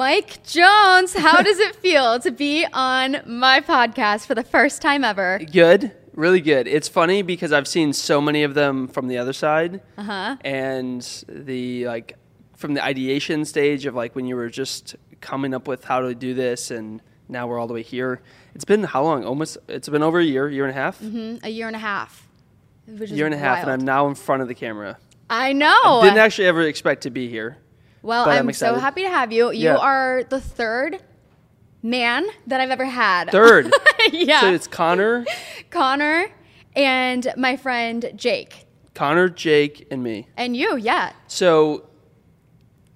Mike Jones, how does it feel to be on my podcast for the first time ever? Good, really good. It's funny because I've seen so many of them from the other side, Uh-huh. and the like from the ideation stage of like when you were just coming up with how to do this, and now we're all the way here. It's been how long? Almost. It's been over a year, year and a half, Mm, A year and a half. Which year and a half, and. I'm now in front of the camera. I know. Didn't actually ever expect to be here. Well, but I'm, I'm so happy to have you. You Yeah. are the third man that I've ever had. Third. yeah. So it's Connor, Connor and my friend Jake. Connor, Jake, and me. And you, yeah. So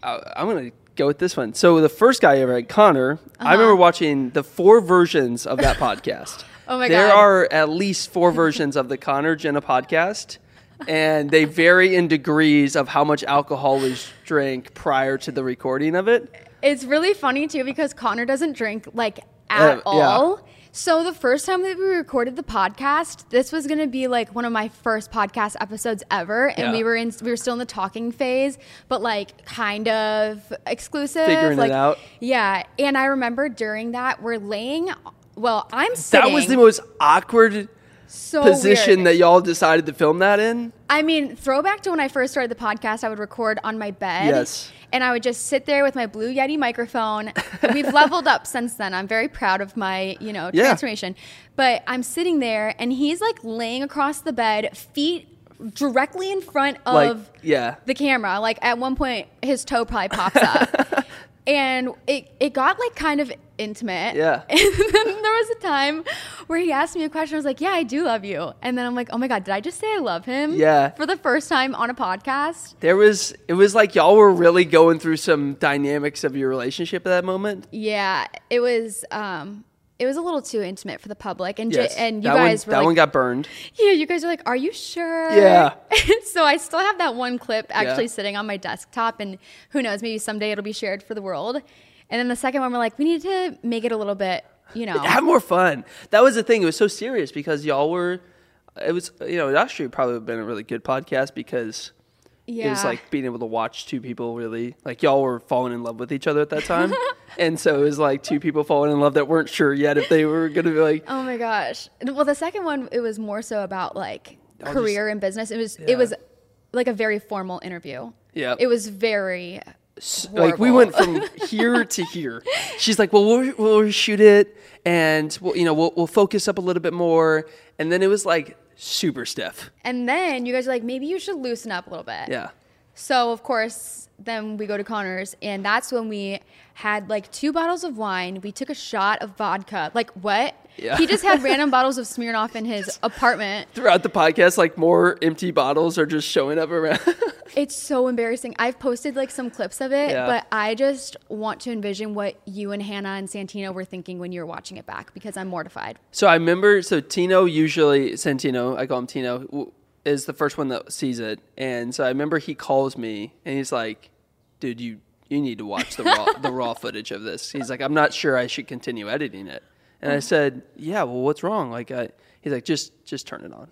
uh, I'm going to go with this one. So the first guy I ever had, Connor, Uh-huh. I remember watching the four versions of that podcast. Oh my there God. There are at least four versions of the Connor Jenna podcast. And they vary in degrees of how much alcohol was drank prior to the recording of it. It's really funny too because Connor doesn't drink like at Uh, yeah. all. So the first time that we recorded the podcast, this was going to be like one of my first podcast episodes ever, and Yeah. we were in we were still in the talking phase, but like kind of exclusive, Figuring it like, out. Yeah, and I remember during that we're laying. Well, I'm sitting. That was the most awkward so position weird. that y'all decided to film that in. I mean, throwback to when I first started the podcast, I would record on my bed. Yes. And I would just sit there with my Blue Yeti microphone. We've leveled up since then. I'm very proud of my, you know, Yeah. transformation. But I'm sitting there and he's like laying across the bed, feet directly in front of Like, yeah. the camera. Like at one point his toe probably pops up. and it, it got like kind of intimate. Yeah. And then there was a time where he asked me a question. I was like, Yeah, I do love you. And then I'm like, Oh my God, did I just say I love him? Yeah. For the first time on a podcast? There was, it was like y'all were really going through some dynamics of your relationship at that moment. Yeah. It was um it was a little too intimate for the public. And J- and you guys one, were that like one got burned. Yeah, you guys are like, Are you sure? Yeah. so I still have that one clip actually Yeah. sitting on my desktop and who knows, maybe someday it'll be shared for the world. And then the second one we're like, we need to make it a little bit, you know. Have more fun. That was the thing. It was so serious because y'all were. It was you know it actually probably would have been a really good podcast because yeah. it was like being able to watch two people really like y'all were falling in love with each other at that time, and so it was like two people falling in love that weren't sure yet if they were gonna be like Oh my gosh. Well, the second one it was more so about like I'll career and business. It was Yeah. it was like a very formal interview. Yeah. It was very like we went from here to here. She's like, well, we'll, we'll shoot it, and we'll, you know we'll, we'll focus up a little bit more, and then it was like super stiff. and then you guys are like maybe you should loosen up a little bit. Yeah. So of course, then we go to Connor's, and that's when we had like two bottles of wine. We took a shot of vodka. Like what? Yeah. He just had random bottles of Smirnoff in his apartment. Throughout the podcast, like more empty bottles are just showing up around. It's so embarrassing. I've posted like some clips of it, Yeah. but I just want to envision what you and Hannah and Santino were thinking when you were watching it back because I'm mortified. So I remember, so Tino usually, Santino, I call him Tino, is the first one that sees it. And so I remember he calls me and he's like, dude, you, you need to watch the raw, the raw footage of this. He's like, I'm not sure I should continue editing it. And I said, yeah, well, what's wrong? Like, I, he's like, just, just turn it on.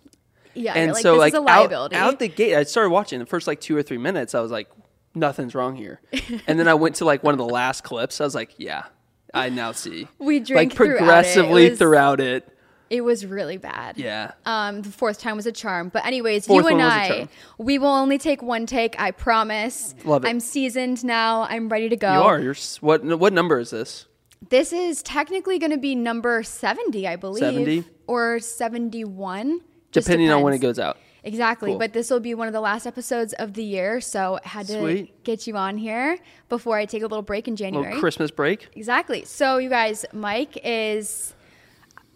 Yeah, and like, so this like is a out, liability. out the gate, I started watching the first like two or three minutes. I was like, nothing's wrong here. and then I went to like one of the last clips. I was like, yeah, I now see. We like drank throughout it. It progressively was- throughout it. it was really bad. Yeah. Um, the fourth time was a charm. But anyways, Fourth you and one was a I, we will only take one take. I promise. Love it. I'm seasoned now. I'm ready to go. You are. You're what? What number is this? This is technically going to be number 70, I believe, 70? or 71. Just Depending on when it goes out. Exactly. Cool. But this will be one of the last episodes of the year. So I had to Sweet. get you on here before I take a little break in January. Little Christmas break. Exactly. So you guys, Mike is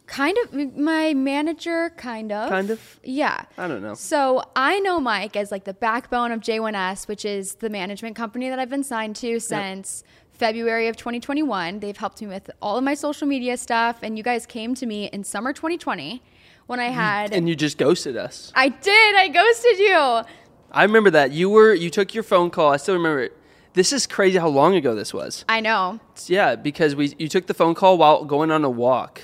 kind of my manager, kind of. Kind of? Yeah. I don't know. So I know Mike as like the backbone of J1S, which is the management company that I've been signed to since February of 2021. They've helped me with all of my social media stuff, and you guys came to me in summer 2020 when I had. And you just ghosted us. I did. I ghosted you. I remember that. You were you took your phone call. I still remember it. This is crazy how long ago this was. I know. Yeah, because we you took the phone call while going on a walk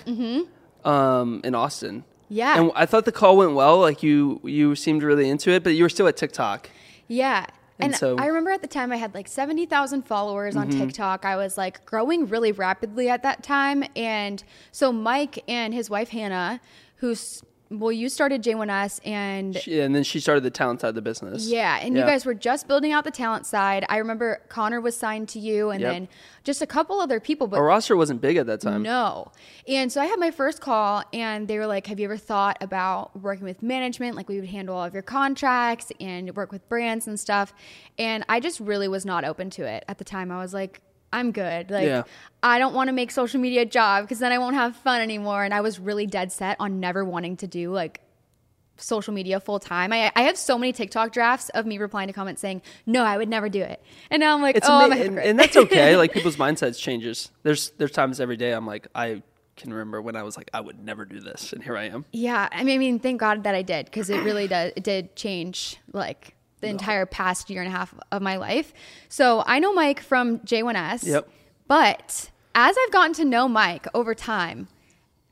um, in Austin. Mm-hmm. Yeah. And I thought the call went well. Like you you seemed really into it, but you were still at TikTok. Yeah. And so I remember at the time I had like 70,000 followers on mm-hmm. TikTok. I was like growing really rapidly at that time. And so Mike and his wife Hannah, who's, well, you started J1S and she, and then she started the talent side of the business. yeah, and you guys were just building out the talent side. I remember Connor was signed to you and Yep. then just a couple other people, but Our roster wasn't big at that time. no. And so I had my first call, and they were like, Have you ever thought about working with management? Like, we would handle all of your contracts and work with brands and stuff. And I just really was not open to it at the time. I was like, I'm good. Like, Yeah. I don't want to make social media a job because then I won't have fun anymore. And I was really dead set on never wanting to do like social media full time. I, I have so many TikTok drafts of me replying to comments saying, No, I would never do it. And now I'm like, It's Oh, I'm a ama- and, and that's okay. like people's mindsets changes. There's there's times every day I'm like I can remember when I was like I would never do this, and here I am. Yeah, I mean, I mean, thank God that I did because it really does. It did change like the entire past year and a half of my life. So I know Mike from J1S. Yep. But as I've gotten to know Mike over time,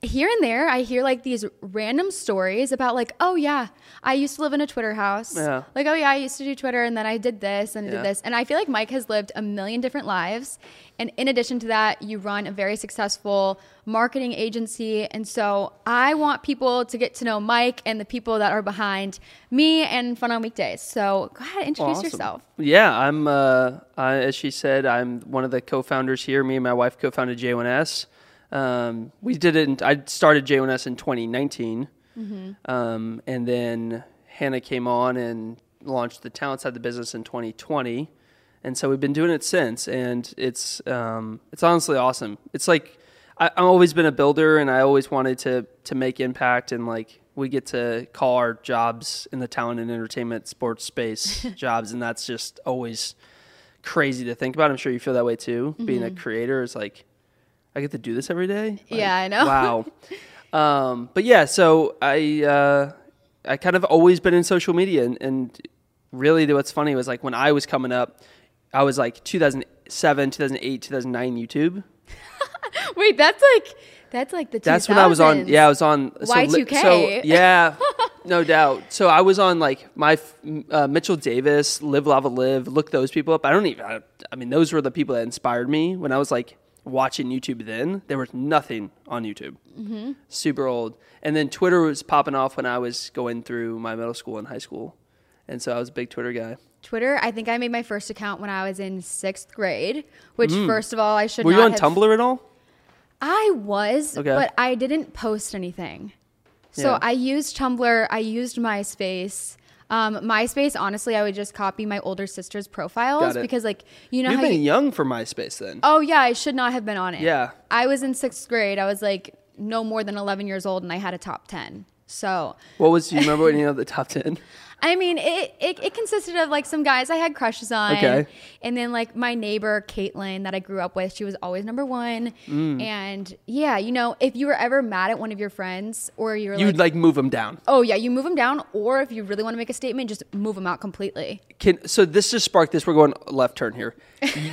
here and there, I hear like these random stories about like, oh yeah, I used to live in a Twitter house. Yeah. Like, oh yeah, I used to do Twitter, and then I did this and I Yeah. did this, and I feel like Mike has lived a million different lives. And in addition to that, you run a very successful marketing agency, and so I want people to get to know Mike and the people that are behind me and Fun on Weekdays. So go ahead, and introduce Awesome. yourself. Yeah, I'm. Uh, I, as she said, I'm one of the co-founders here. Me and my wife co-founded J1S. Um, we did it. In, I started J1S in 2019, um, and then Hannah came on and launched the talent side of the business in 2020, and so we've been doing it since. And it's um, it's honestly awesome. It's like I, I've always been a builder, and I always wanted to to make impact and like we get to call our jobs in the talent and entertainment sports space jobs and that's just always crazy to think about i'm sure you feel that way too being a creator is like i get to do this every day Like, Yeah, I know. wow um, but yeah so i uh, i kind of always been in social media and, and really what's funny was like when i was coming up i was like 2007 2008 2009 youtube Wait, that's like that's like the That's when I was on. Yeah, I was on so Y2K. So yeah, no doubt. So I was on like my uh, Mitchell Davis, Live Lava Live. Look those people up. I don't even. I, I mean, those were the people that inspired me when I was like watching YouTube. Then there was nothing on YouTube. Mm-hmm. Super old. And then Twitter was popping off when I was going through my middle school and high school, and so I was a big Twitter guy. Twitter, I think I made my first account when I was in sixth grade. Which, first of all, I should. Mm. Were you on have- Tumblr at all? I was, Okay. but I didn't post anything. So Yeah. I used Tumblr. I used MySpace. Um, MySpace, honestly, I would just copy my older sister's profiles because, like, you know You've how been you, young for MySpace then. Oh yeah, I should not have been on it. Yeah. I was in sixth grade. I was like no more than eleven years old, and I had a top ten. So What was? Do you remember any of the top ten? I mean, it, it it consisted of like some guys I had crushes on, Okay. and then like my neighbor Caitlin that I grew up with. She was always number one, Mm. and yeah, you know, if you were ever mad at one of your friends, or you're You'd like, like move them down. oh yeah, you move them down, or if you really want to make a statement, just move them out completely. Can so this just sparked this. We're going left turn here.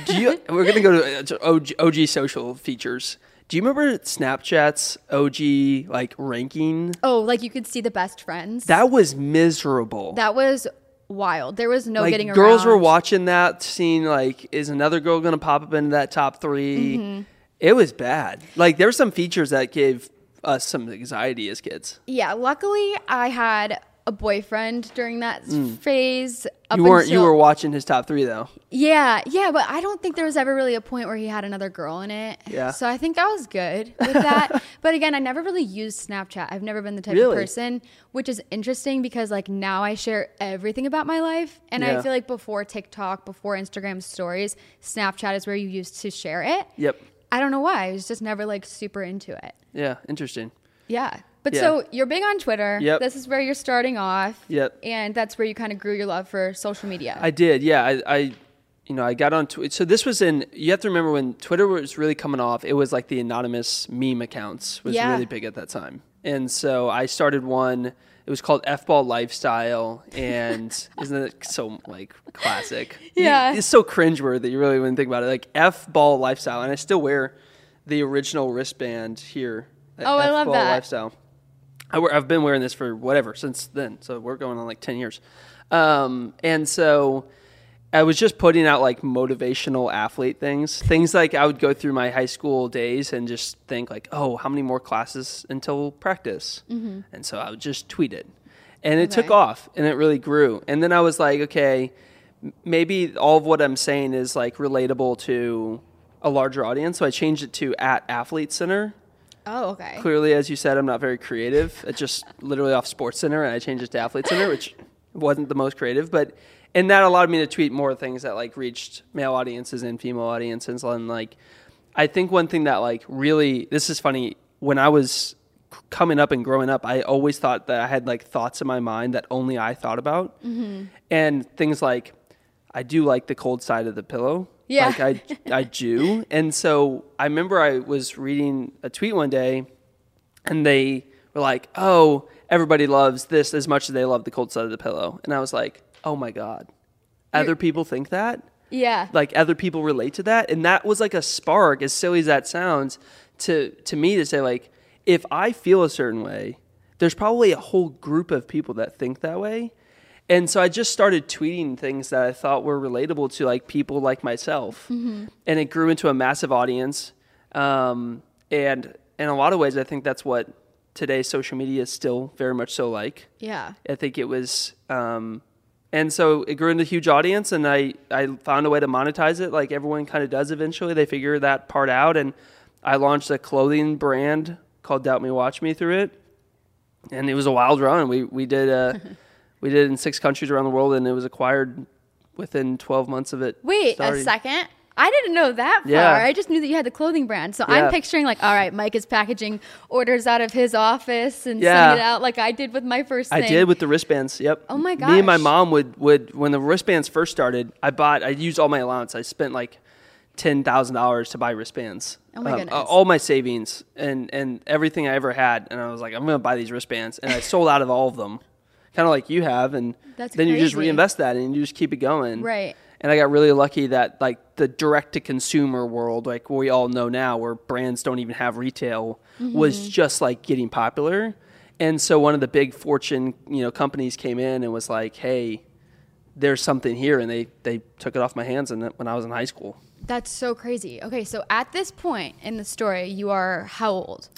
Do you, we're gonna go to, uh, to OG, OG social features. Do you remember Snapchat's OG like ranking? Oh, like you could see the best friends. That was miserable. that was wild. There was no like getting girls around. Girls were watching that, seeing like, is another girl gonna pop up into that top 3 Mm-hmm. It was bad. Like there were some features that gave us some anxiety as kids. Yeah, luckily I had a boyfriend during that phase. Mm. You weren't. You were watching his top three though. Yeah, yeah, but I don't think there was ever really a point where he had another girl in it. Yeah. So I think I was good with that. but again, I never really used Snapchat. I've never been the type Really? of person, which is interesting because like now I share everything about my life. And Yeah. I feel like before TikTok, before Instagram stories, Snapchat is where you used to share it. Yep. I don't know why. I was just never like super into it. Yeah. Interesting. Yeah. But Yeah. so you're big on Twitter. Yep. This is where you're starting off. Yep. And that's where you kind of grew your love for social media. I did, yeah. I, I you know, I got on Twitter. So this was in. You have to remember when Twitter was really coming off. It was like the anonymous meme accounts was Yeah. really big at that time, and so I started one. It was called F Ball Lifestyle, and isn't it so like classic? Yeah. it's so cringeworthy. That you really wouldn't think about it. Like F Ball Lifestyle, and I still wear the original wristband here. Oh, I love F-Ball that. Lifestyle. I wear, I've been wearing this for whatever since then. So we're going on like 10 years. Um, and so I was just putting out like motivational athlete things, things like I would go through my high school days and just think like, oh, how many more classes until practice? And so I would just tweet it, and it took off and it really grew. And then I was like, okay, maybe all of what I'm saying is like relatable to a larger audience. So I changed it to at Athlete Center. Oh, okay. Clearly, as you said, I'm not very creative. It's just literally off Sports Center, and I changed it to Athlete Center, which wasn't the most creative, but and that allowed me to tweet more things that like reached male audiences and female audiences. And like, I think one thing that like really this is funny when I was coming up and growing up, I always thought that I had like thoughts in my mind that only I thought about, mm-hmm. and things like I do like the cold side of the pillow. Yeah. Like I I do. And so I remember I was reading a tweet one day and they were like, "Oh, everybody loves this as much as they love the cold side of the pillow." And I was like, "Oh my god. Other people think that?" Yeah. Like other people relate to that, and that was like a spark as silly as that sounds to to me to say like if I feel a certain way, there's probably a whole group of people that think that way. And so I just started tweeting things that I thought were relatable to like people like myself, and it grew into a massive audience. Um, and in a lot of ways, I think that's what today's social media is still very much so like. yeah. I think it was, um, and so it grew into a huge audience, and I I found a way to monetize it, like everyone kind of does eventually. They figure that part out, and I launched a clothing brand called Doubt Me Watch Me through it, and it was a wild run. We we did uh, we did it in six countries around the world, and it was acquired within twelve months of it. Wait a second. I didn't know that far. Yeah. I just knew that you had the clothing brand. So Yeah. I'm picturing like, all right, Mike is packaging orders out of his office and Yeah. sending it out like I did with my first thing. I did with the wristbands. Yep. Oh my god. Me and my mom would would when the wristbands first started. I bought. I used all my allowance. I spent like ten thousand dollars to buy wristbands. Oh my goodness. uh, all my savings and and everything I ever had. And I was like, I'm gonna buy these wristbands, and I sold out of all of them, kind of like you have. And That's then you just reinvest that and you just keep it going. Right. And I got really lucky that like the direct to consumer world, like we all know now, where brands don't even have retail, Mm-hmm. was just like getting popular. And so one of the big Fortune, you know, companies came in and was like, "Hey, there's something here," and they they took it off my hands. And when I was in high school, That's so crazy. Okay, so at this point in the story, you are how old?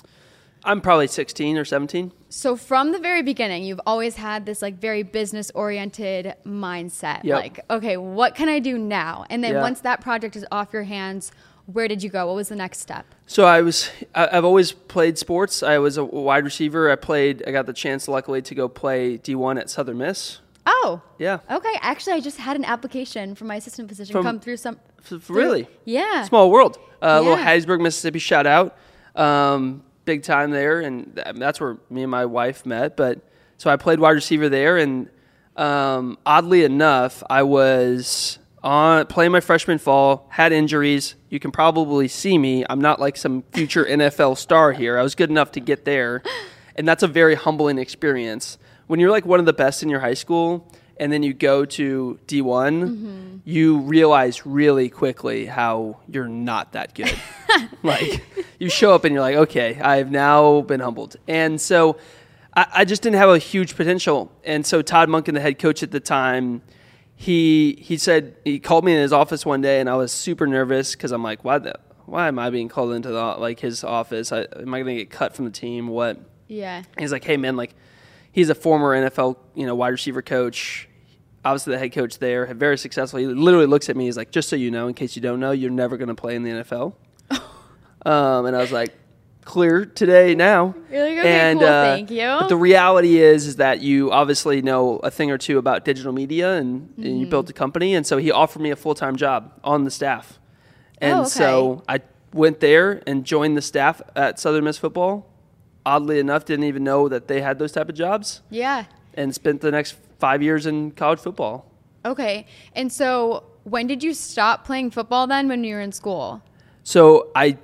I'm probably 16 or 17. So from the very beginning, you've always had this like very business oriented mindset. Yep. Like, okay, what can I do now? And then Yeah. once that project is off your hands, where did you go? What was the next step? So I was, I've always played sports. I was a wide receiver. I played. I got the chance, luckily, to go play D1 at Southern Miss. Oh. Yeah, Okay, actually, I just had an application for my assistant position From- come through some. Really. Yeah. Small world. Uh, Little Yeah. Hattiesburg, Mississippi. Shout out. Um, big time there, and that's where me and my wife met. But so I played wide receiver there, and um, oddly enough, I was on playing my freshman fall. Had injuries. You can probably see me. I'm not like some future NFL star here. I was good enough to get there, and that's a very humbling experience when you're like one of the best in your high school. And then you go to D1, mm-hmm. you realize really quickly how you're not that good. like you show up and you're like, okay, I've now been humbled. And so I, I just didn't have a huge potential. And so Todd Monken, the head coach at the time, he he said he called me in his office one day, and I was super nervous because I'm like, why the why am I being called into the like his office? I, am I going to get cut from the team? What? Yeah. He's like, hey man, like he's a former NFL, you know, wide receiver coach. Obviously, the head coach there, very successful. He literally looks at me. He's like, just so you know, in case you don't know, you're never going to play in the NFL. um, and I was like, clear today now. "Okay, cool, thank you." But the reality is, is that you obviously know a thing or two about digital media, and, and Mm-hmm. you built a company. And so he offered me a full time job on the staff. And Oh, okay. so I went there and joined the staff at Southern Miss football. Oddly enough, didn't even know that they had those type of jobs, Yeah. and spent the next five years in college football. Okay. And so when did you stop playing football then when you were in school? So I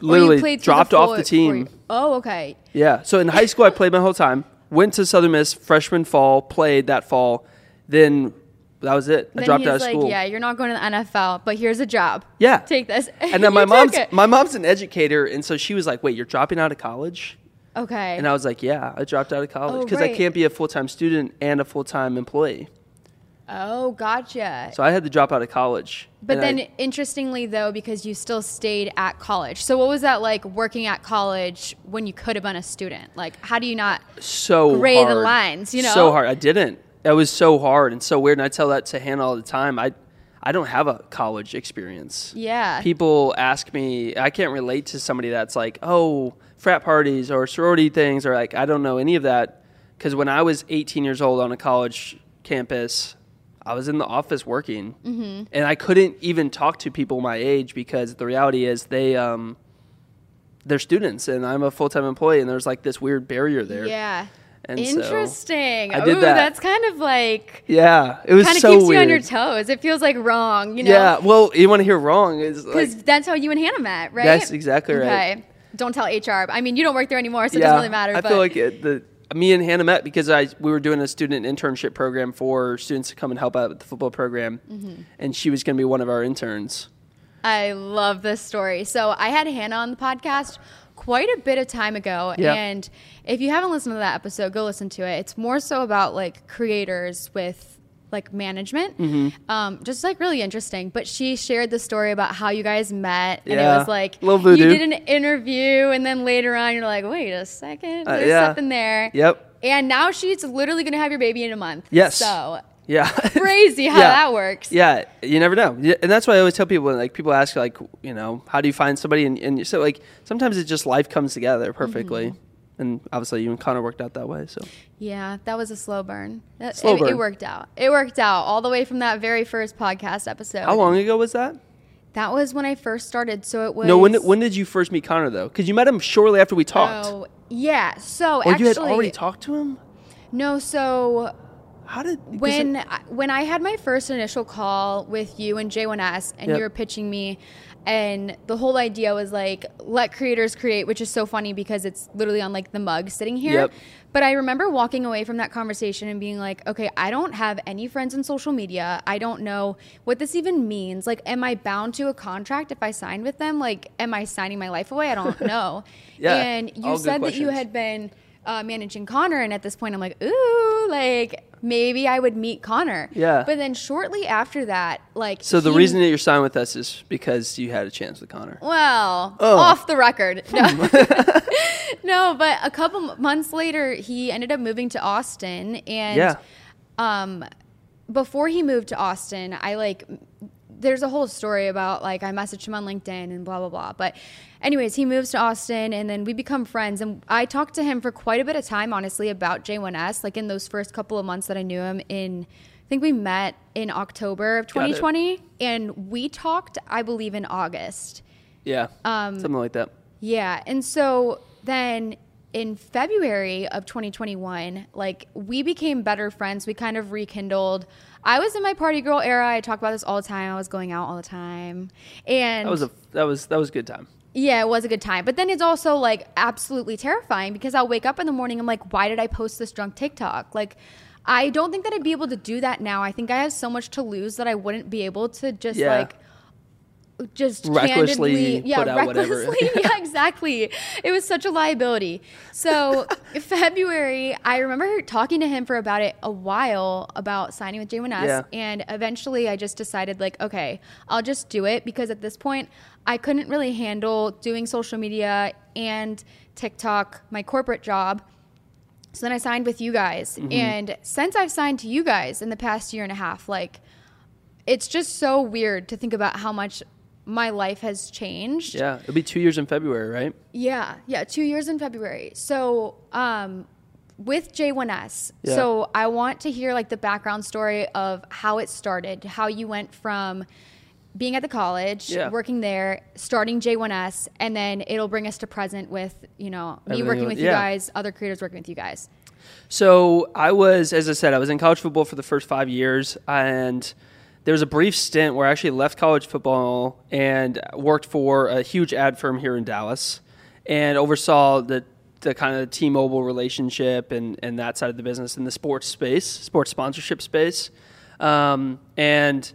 literally dropped full off the team. Oh, okay. Yeah. So in high school, I played my whole time. Went to Southern Miss freshman fall, played that fall. Then that was it. I dropped out of like, school. yeah, you're not going to the NFL, but here's a job. Yeah. Take this. And then my mom's my mom's an educator, and so she was like, "Wait, you're dropping out of college?" Okay. And I was like, "Yeah, I dropped out of college Oh, because right. I can't be a full time student and a full time employee." Oh, gotcha. So I had to drop out of college. But then, I- interestingly, though, because you still stayed at college. So, what was that like working at college when you could have been a student? Like, how do you not? so gray the hard. lines, you know? So hard. I didn't. That was so hard and so weird. And I tell that to Hannah all the time. I, I don't have a college experience. Yeah. People ask me, I can't relate to somebody that's like, oh, frat parties or sorority things, or like, I don't know any of that. Because when I was 18 years old on a college campus, I was in the office working, mm-hmm. and I couldn't even talk to people my age because the reality is they, um, they're students, and I'm a full time employee, and there's like this weird barrier there. Yeah. And so Interesting. I did Ooh, that. that's kind of like Yeah, it was kind of so keeps weird. you on your toes. It feels like wrong, you know? Yeah, well, you want to hear wrong is like, Because that's how you and Hannah met, right? That's exactly right. Okay. Don't tell HR. I mean, you don't work there anymore, so it doesn't really matter. But I but feel like it, the me and Hannah met because I we were doing a student internship program for students to come and help out with the football program, Mm-hmm. and she was going to be one of our interns. I love this story. So I had Hannah on the podcast quite a bit of time ago. Yeah. And if you haven't listened to that episode, go listen to it. It's more so about like creators with like management. Mm-hmm. Um, just like really interesting. But she shared the story about how you guys met. And Yeah. it was like you did an interview and then later on you're like, wait a second, Uh, there's yeah. something there. Yep. And now she's literally gonna have your baby in a month. Yes. So Yeah. crazy how Yeah. that works. Yeah, you never know, and that's why I always tell people. Like people ask, like you know, how do you find somebody? And, and you're so like sometimes it's just life comes together perfectly, Mm-hmm. and obviously you and Connor worked out that way. So Yeah, that was a slow burn. That- Slow it, burn. it worked out. It worked out all the way from that very first podcast episode. how long ago was that? That was when I first started. So it was. No, when did, when did you first meet Connor though? Because you met him shortly after we talked. Oh, yeah. So or actually, you had already talked to him. no. So How did when it- I, when I had my first initial call with you and J1S, and Yep. you were pitching me, and the whole idea was like let creators create, which is so funny because it's literally on like the mug sitting here. Yep. But I remember walking away from that conversation and being like, okay, I don't have any friends in social media. I don't know what this even means. Like, am I bound to a contract if I signed with them? Like, am I signing my life away? I don't know. Yeah, And you said that you had been uh, managing Connor, and at this point, I'm like, ooh, like maybe I would meet Connor. Yeah. But then shortly after that, like, so the he- reason that you're signed with us is because you had a chance with Connor. well, Oh. off the record. No. no, but a couple months later, he ended up moving to Austin. And Yeah. um, before he moved to Austin, I like, there's a whole story about like, I messaged him on LinkedIn and blah, blah, blah. But, anyways, he moves to Austin and then we become friends. And I talked to him for quite a bit of time, honestly, about J1S, like in those first couple of months that I knew him in. I think we met in October of 2020 and we talked, I believe, in August. Yeah, Um, something like that. Yeah. And so then in February of 2021, like we became better friends. We kind of rekindled. I was in my party girl era. I talk about this all the time. I was going out all the time. And That was a that was that was a good time. yeah, it was a good time. But then it's also like absolutely terrifying because I'll wake up in the morning. I'm like, why did I post this drunk TikTok? Like, I don't think that I'd be able to do that now. I think I have so much to lose that I wouldn't be able to just Yeah. like just Recklessly candidly, yeah, put out whatever. recklessly, yeah, exactly. It was such a liability. So February, I remember talking to him for about it a while about signing with J1S, Yeah. and eventually I just decided like, okay, I'll just do it because at this point I couldn't really handle doing social media and TikTok, my corporate job. So then I signed with you guys, Mm-hmm. and since I've signed to you guys in the past year and a half, like it's just so weird to think about how much my life has changed. Yeah, it'll be two years in February, right? Yeah, yeah, two years in February. So, um, with J1S, Yeah. so I want to hear like the background story of how it started, how you went from being at the college, Yeah. working there, starting J1S, and then it'll bring us to present with you know me Everything working with- with you yeah. guys, other creators working with you guys. So I was, as I said, I was in college football for the first five years, and there was a brief stint where I actually left college football and worked for a huge ad firm here in Dallas, and oversaw the the kind of T-Mobile relationship and and that side of the business in the sports space, sports sponsorship space, um, and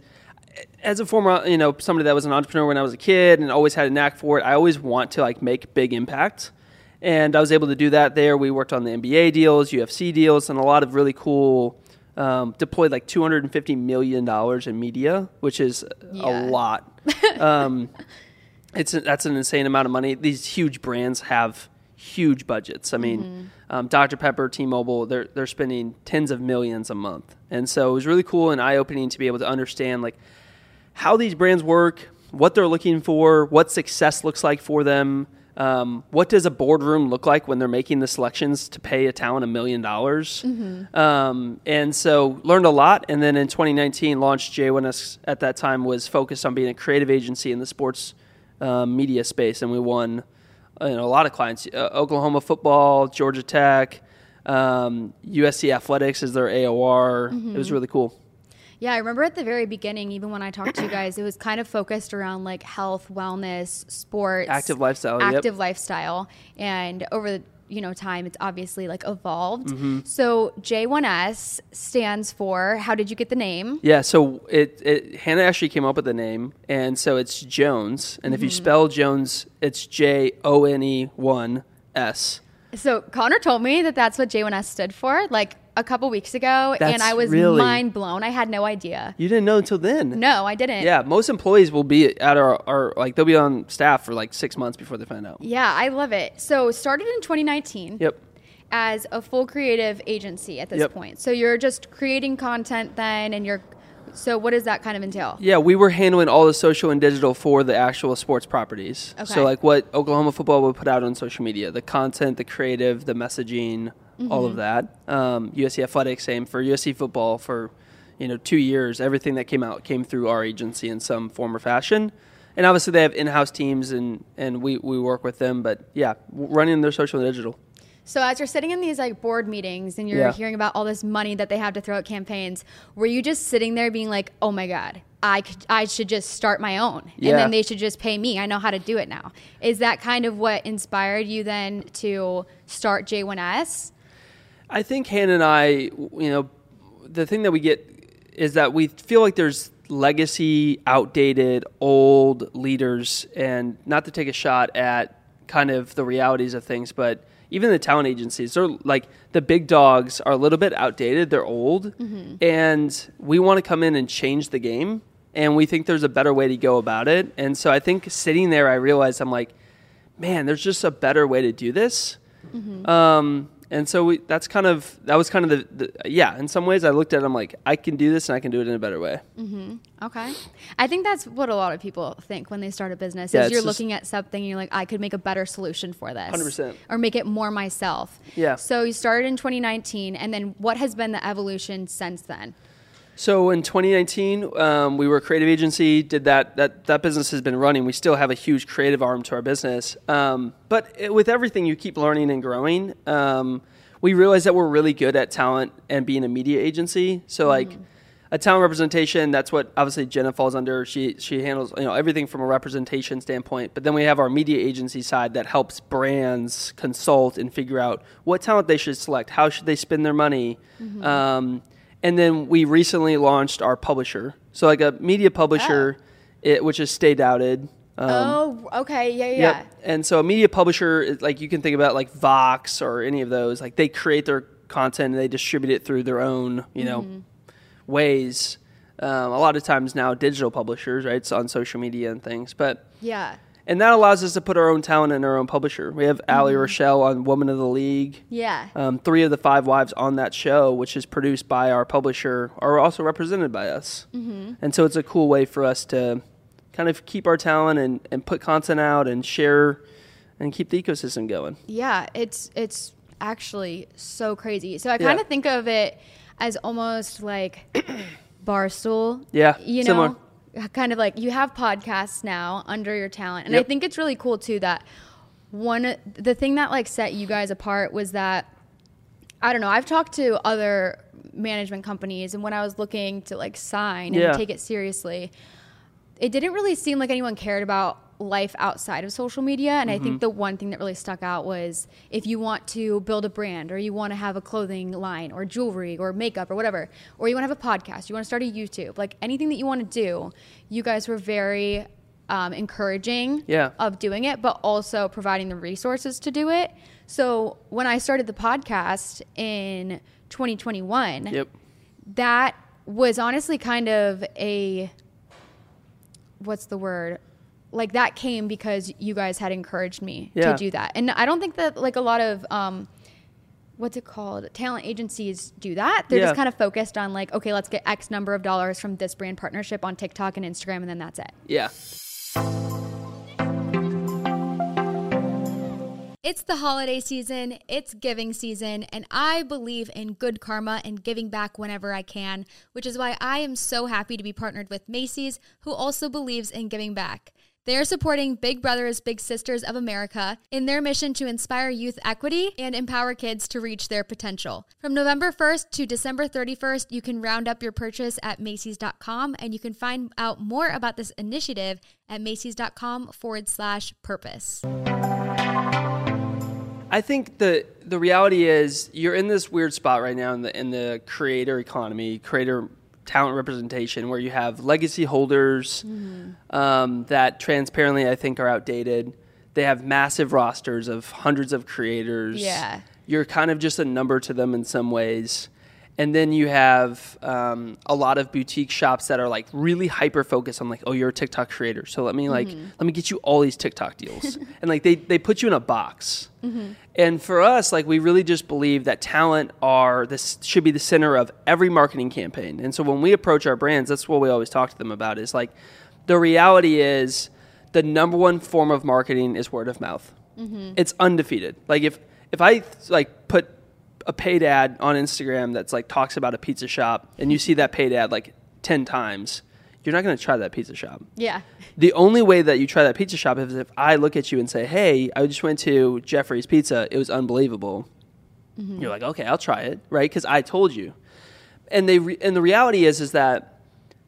as a former, you know, somebody that was an entrepreneur when I was a kid and always had a knack for it, I always want to like make big impact. And I was able to do that there. We worked on the NBA deals, UFC deals, and a lot of really cool um, deployed like 250 million dollars in media, which is Yeah. a lot. um, it's that's an insane amount of money. These huge brands have huge budgets. I mean, um, Dr Pepper, T-Mobile, they're they're spending tens of millions a month, and so it was really cool and eye opening to be able to understand like how these brands work, what they're looking for, what success looks like for them. Um, what does a boardroom look like when they're making the selections to pay a talent a million dollars? Um, and so learned a lot. And then in 2019, launched J1S at that time was focused on being a creative agency in the sports um, media space, and we won uh, you know, a lot of clients: uh, Oklahoma football, Georgia Tech, um, USC Athletics is their AOR. It was really cool. Yeah, I remember at the very beginning, even when I talked to you guys, it was kind of focused around like health, wellness, sports, Active lifestyle, yep. active lifestyle, and over the you know time, it's obviously like evolved. Mm-hmm. So J1S stands for. How did you get the name? Yeah, so it, it Hannah actually came up with the name, and so it's Jones. And if you spell Jones, it's J O N E one S. So Connor told me that that's what J1S stood for, like a couple weeks ago, and I was really- mind blown. I had no idea. You didn't know until then. No, I didn't. Yeah, most employees will be at our, our like they'll be on staff for like six months before they find out. Yeah, I love it. So started in 2019. Yep. as a full creative agency at this Yep. point. So you're just creating content then and you're so what does that kind of entail? Yeah, we were handling all the social and digital for the actual sports properties. Okay. So like what Oklahoma football would put out on social media, the content, the creative, the messaging, all Mm-hmm. of that. Um, USC athletics, same for USC football for you know two years. Everything that came out came through our agency in some form or fashion. And obviously they have in-house teams and and we we work with them. But yeah, running their social and digital. So as you're sitting in these like board meetings and you're Yeah. hearing about all this money that they have to throw at campaigns, were you just sitting there being like, "Oh my god, I could, I should just start my own and then they should just pay me. I know how to do it now." Is that kind of what inspired you then to start J1S? I think Hannah and I, you know, the thing that we get is that we feel like there's legacy, outdated, old leaders, and not to take a shot at kind of the realities of things, but even the talent agencies, they're like the big dogs are a little bit outdated, they're old, and we want to come in and change the game. And we think there's a better way to go about it. And so I think sitting there, I realized I'm like, man, there's just a better way to do this. Um, and so we, that's kind of that was kind of the, the yeah. In some ways, I looked at it, I'm like, I can do this and I can do it in a better way. mm-hmm. Okay. I think that's what a lot of people think when they start a business. Yeah, is you're looking at something and you're like, I could make a better solution for this. 100%. Or make it more myself. Yeah. So you started in 2019 and then what has been the evolution since then? So in 2019, um, we were a creative agency. Did that that that business has been running. We still have a huge creative arm to our business. Um, but it, with everything, you keep learning and growing. Um, we realized that we're really good at talent and being a media agency. So like. A talent representation, that's what obviously Jenna falls under. She she handles you know everything from a representation standpoint. But then we have our media agency side that helps brands consult and figure out what talent they should select, how should they spend their money, um, and then we recently launched our publisher. So like a media publisher, it, which is Stay Doubted. Um, oh, okay. Yeah, yeah. Yep. And so a media publisher, is like you can think about like Vox or any of those. Like they create their content and they distribute it through their own, you know, ways. Um, a lot of times now, digital publishers, right? It's on social media and things, but Yeah. And that allows us to put our own talent in our own publisher. We have Ali Rochelle on Woman of the League. Yeah. Um, three of the five wives on that show, which is produced by our publisher, are also represented by us. Mm-hmm. And so it's a cool way for us to kind of keep our talent and, and put content out and share and keep the ecosystem going. Yeah, it's it's actually so crazy. So I kind of think of it as almost like Barstool. Yeah, you similar. Kind of like you have podcasts now under your talent, and I think it's really cool too that one the thing that like set you guys apart was that I don't know. I've talked to other management companies, and when I was looking to like sign and Yeah. take it seriously, it didn't really seem like anyone cared about life outside of social media. And I Mm-hmm. think the one thing that really stuck out was if you want to build a brand or you want to have a clothing line or jewelry or makeup or whatever, or you want to have a podcast, you want to start a YouTube, like anything that you want to do, you guys were very um, encouraging Yeah. of doing it, but also providing the resources to do it. So when I started the podcast in 2021, Yep. that was honestly kind of a what's the word like that came because you guys had encouraged me Yeah. to do that and i don't think that like a lot of um what's it called talent agencies do that they're Yeah. just kind of focused on like okay let's get x number of dollars from this brand partnership on tiktok and instagram and then that's it Yeah. It's the holiday season, it's giving season, and I believe in good karma and giving back whenever I can, which is why I am so happy to be partnered with Macy's, who also believes in giving back. They are supporting Big Brothers Big Sisters of America in their mission to inspire youth equity and empower kids to reach their potential. From November 1st to December 31st, you can round up your purchase at Macy's.com and you can find out more about this initiative at Macy's.com forward slash purpose. I think the the reality is you're in this weird spot right now in the in the creator economy, creator talent representation, where you have legacy holders um, that transparently I think are outdated. They have massive rosters of hundreds of creators. Yeah. you're kind of just a number to them in some ways. And then you have um, a lot of boutique shops that are like really hyper focused on like, oh, you're a TikTok creator, so let me like mm-hmm. let me get you all these TikTok deals, and like they they put you in a box. Mm-hmm. And for us, like we really just believe that talent are this should be the center of every marketing campaign. And so when we approach our brands, that's what we always talk to them about is like the reality is the number one form of marketing is word of mouth. Mm-hmm. It's undefeated. Like if if I like put a paid ad on Instagram that's like talks about a pizza shop and you see that paid ad like 10 times, you're not going to try that pizza shop. Yeah. The only way that you try that pizza shop is if I look at you and say, "Hey, I just went to Jeffrey's Pizza. It was unbelievable." Mm-hmm. You're like, "Okay, I'll try it," right? Because I told you. And they re- and the reality is is that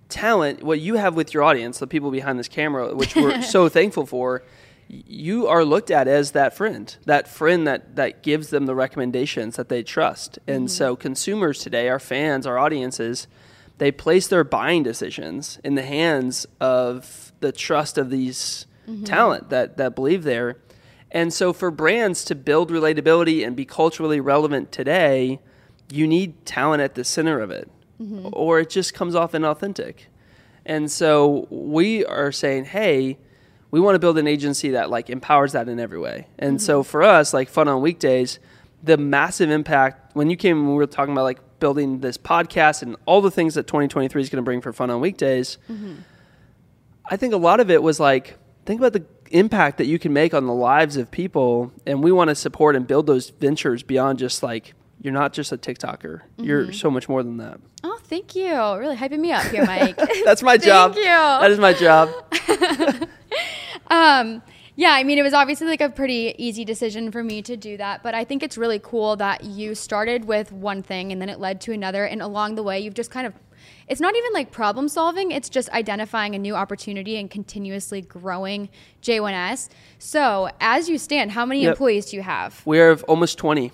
talent, what you have with your audience, the people behind this camera, which we're so thankful for, you are looked at as that friend, that friend that that gives them the recommendations that they trust. And mm-hmm. so consumers today, our fans, our audiences, they place their buying decisions in the hands of the trust of these mm-hmm. talent that that believe there. And so for brands to build relatability and be culturally relevant today, you need talent at the center of it. Mm-hmm. Or it just comes off inauthentic. And so we are saying, hey, we want to build an agency that like empowers that in every way. And so mm-hmm. for us, like fun on weekdays, the massive impact when you came, and we were talking about like building this podcast and all the things that 2023 is going to bring for fun on weekdays. Mm-hmm. I think a lot of it was like, think about the impact that you can make on the lives of people. And we want to support and build those ventures beyond just like, you're not just a TikToker. You're mm-hmm. so much more than that. Oh, thank you. Really hyping me up here, Mike. That's my job. Thank you. That is my job. um, yeah, I mean, it was obviously like a pretty easy decision for me to do that, but I think it's really cool that you started with one thing and then it led to another, and along the way, you've just kind of it's not even like problem solving, it's just identifying a new opportunity and continuously growing J1S. So, as you stand, how many Yep. employees do you have? We have almost 20.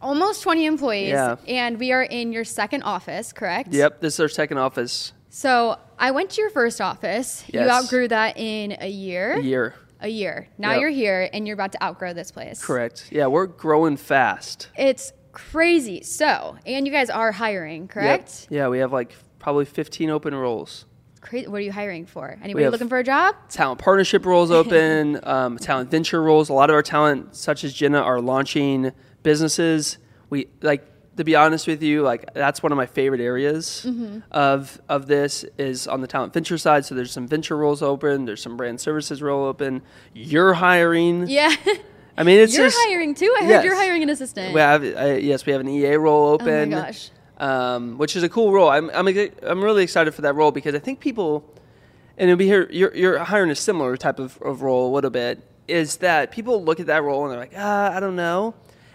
Almost 20 employees, Yeah. and we are in your second office, correct? Yep, this is our second office So, I went to your first office. You outgrew that in a year. A year. a year. Now Yep. you're here and you're about to outgrow this place. Correct. Yeah, we're growing fast. It's crazy. So, and you guys are hiring, Yep. correct? Yeah, we have like probably 15 open roles. Crazy. What are you hiring for? Anybody looking for a job? Talent partnership roles open, um, talent venture roles. A lot of our talent, such as Jenna, are launching businesses. We like to be honest with you, like that's one of my favorite areas Mm-hmm. of of this is on the talent venture side. So there's some venture roles open. There's some brand services role open. You're hiring. Yeah. I mean, it's you're just hiring too. I heard Yes. you're hiring an assistant. We have uh, yes, we have an EA role open. oh my gosh. um, which is a cool role. I'm I'm I'm really excited for that role because I think people, and it'll be here. You're you're hiring a similar type of, of role a little bit. Is that people look at that role and they're like, ah, I don't know.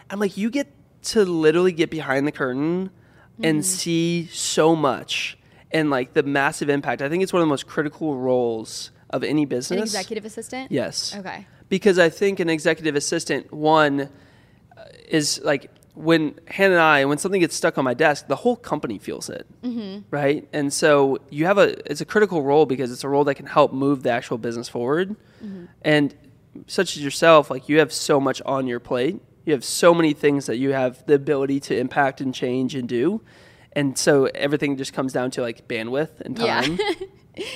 I'm like, you get to literally get behind the curtain and see so much and like the massive impact. I think it's one of the most critical roles of any business. An executive assistant? Yes. Okay. Because I think an executive assistant, one, uh, is like when Hannah and I, when something gets stuck on my desk, the whole company feels it, mm-hmm. right? And so you have a, it's a critical role because it's a role that can help move the actual business forward. And such as yourself, like you have so much on your plate. You have so many things that you have the ability to impact and change and do. and so everything just comes down to like bandwidth and Yeah. time.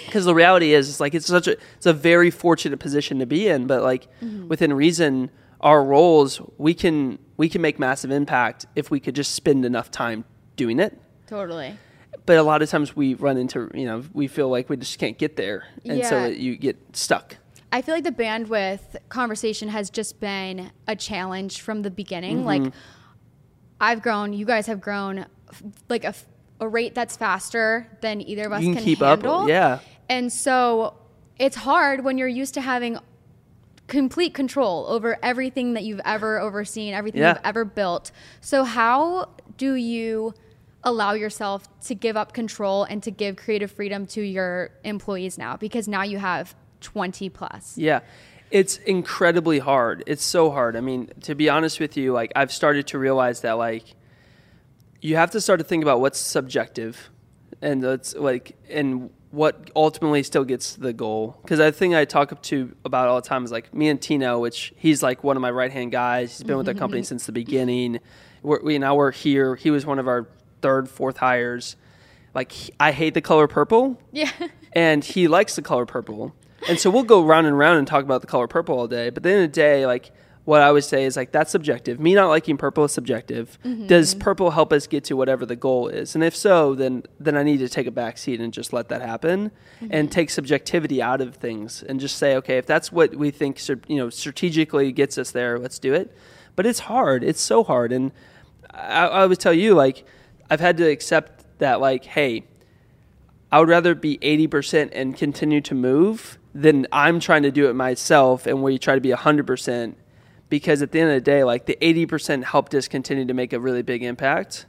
Because the reality is, it's like it's such a it's a very fortunate position to be in, but like Mm-hmm. within reason, our roles we can we can make massive impact if we could just spend enough time doing it. Totally. But a lot of times we run into you know we feel like we just can't get there, and so Yeah. you get stuck. I feel like the bandwidth conversation has just been a challenge from the beginning. Mm-hmm. Like, I've grown, you guys have grown like a, f- a rate that's faster than either of us You can can keep up, handle. yeah. And so it's hard when you're used to having complete control over everything that you've ever overseen, everything Yeah. you've ever built. So how do you allow yourself to give up control and to give creative freedom to your employees now because now you have 20 plus. Yeah. It's incredibly hard. It's so hard. I mean, to be honest with you, like I've started to realize that like you have to start to think about what's subjective and that's like and what ultimately still gets the goal. Because I think I talk to about all the time is like me and Tino, which he's like one of my right hand guys. He's been with the mm-hmm. company since the beginning. We're, we now we're here. He was one of our third, fourth hires. Like he- I hate the color purple Yeah. and he likes the color purple. And so we'll go round and round and talk about the color purple all day. But at the end of the day, like what I would say is like that's subjective. Me not liking purple is subjective. Mm-hmm. Does purple help us get to whatever the goal is? And if so, then then I need to take a back seat and just let that happen and mm-hmm. take subjectivity out of things and just say, okay, if that's what we think you know strategically gets us there, let's do it. But it's hard. It's so hard. And I, I would tell you like I've had to accept that like, hey, I would rather be 80% and continue to move than I'm trying to do it myself and we try to be 100% because at the end of the day, like the 80% helped us continue to make a really big impact.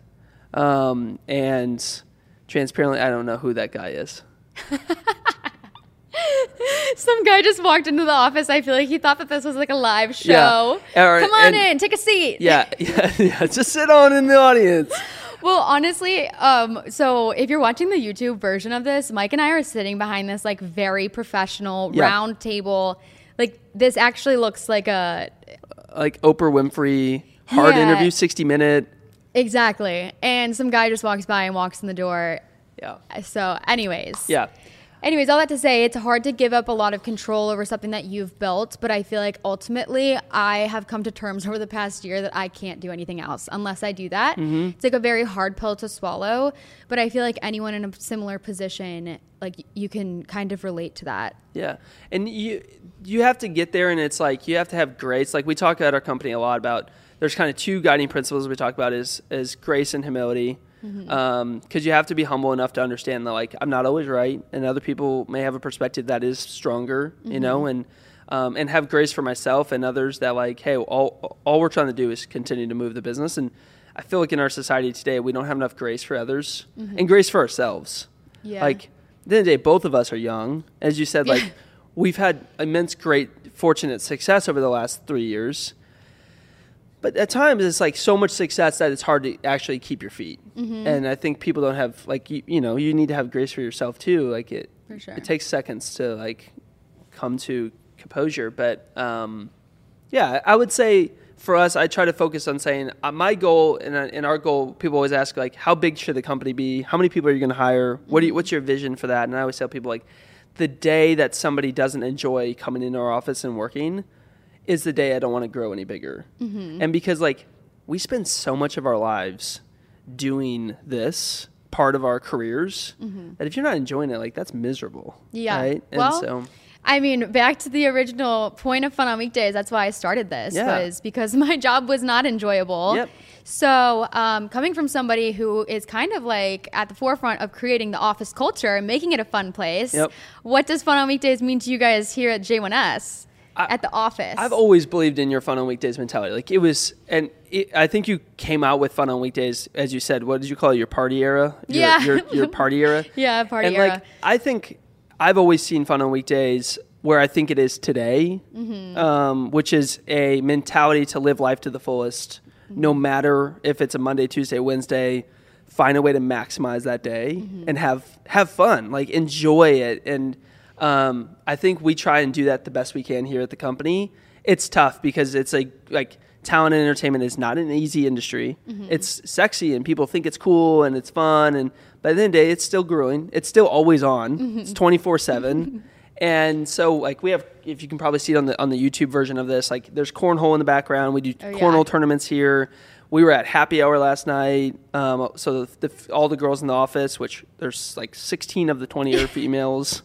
Um, and transparently, I don't know who that guy is. Some guy just walked into the office. I feel like he thought that this was like a live show. Yeah. Or- Come on and- in, take a seat. Yeah, yeah, yeah. Just sit on in the audience. Well, honestly, um, so if you're watching the YouTube version of this, Mike and I are sitting behind this like very professional Yeah. round table. Like this actually looks like a Like Oprah Winfrey, hard Yeah. interview, 60 minute. exactly. And some guy just walks by and walks in the door. Yeah. So, anyways. Yeah. Anyways, all that to say, it's hard to give up a lot of control over something that you've built, but I feel like ultimately I have come to terms over the past year that I can't do anything else unless I do that. Mm-hmm. It's like a very hard pill to swallow, but I feel like anyone in a similar position, like you can kind of relate to that. Yeah, and you you have to get there, and it's like you have to have grace. Like we talk at our company a lot about. There's kind of two guiding principles we talk about is is grace and humility, Mm-hmm. Um, because you have to be humble enough to understand that like I'm not always right, and other people may have a perspective that is stronger, you know, mm-hmm. and um, and have grace for myself and others that like, hey, all all we're trying to do is continue to move the business, and I feel like in our society today we don't have enough grace for others mm-hmm. and grace for ourselves. Yeah. Like at the end of the day, both of us are young. As you said, like we've had immense, great, fortunate success over the last three years. But at times, it's like so much success that it's hard to actually keep your feet. Mm-hmm. And I think people don't have like you, you know you need to have grace for yourself too. Like it, sure. it takes seconds to like come to composure. But um, yeah, I would say for us, I try to focus on saying uh, my goal and, uh, and our goal. People always ask like, how big should the company be? How many people are you going to hire? What do you, what's your vision for that? And I always tell people like, the day that somebody doesn't enjoy coming into our office and working is the day I don't want to grow any bigger. And because like we spend so much of our lives doing this part of our careers that if you're not enjoying it, like that's miserable. Yeah. Right. And Well, so I mean, back to the original point of Fun on Weekdays. That's why I started this Yeah. was because my job was not enjoyable. Yep. So, um, coming from somebody who is kind of like at the forefront of creating the office culture and making it a fun place, Yep. what does Fun on Weekdays mean to you guys here at J1S I- at the office? I've always believed in your fun on weekdays mentality. Like it was, and it, I think you came out with fun on weekdays, as you said. What did you call it? Your party era? Your, Yeah. Your, your party era. Yeah, party and era. like I think I've always seen fun on weekdays where I think it is today, Mm-hmm. um, which is a mentality to live life to the fullest, no Mm-hmm. matter if it's a Monday, Tuesday, Wednesday. Find a way to maximize that day Mm-hmm. and have have fun, like enjoy it. And um, I think we try and do that the best we can here at the company. It's tough because it's like like talent and entertainment is not an easy industry. Mm-hmm. It's sexy and people think it's cool and it's fun. And by the end of the day, it's still growing. It's still always on. Mm-hmm. It's 24 7. And so, like, we have, if you can probably see it on the on the YouTube version of this, like, there's cornhole in the background. We do Oh, yeah. cornhole tournaments here. We were at happy hour last night. Um, so the, the, all the girls in the office, which there's like 16 of the 20 are females,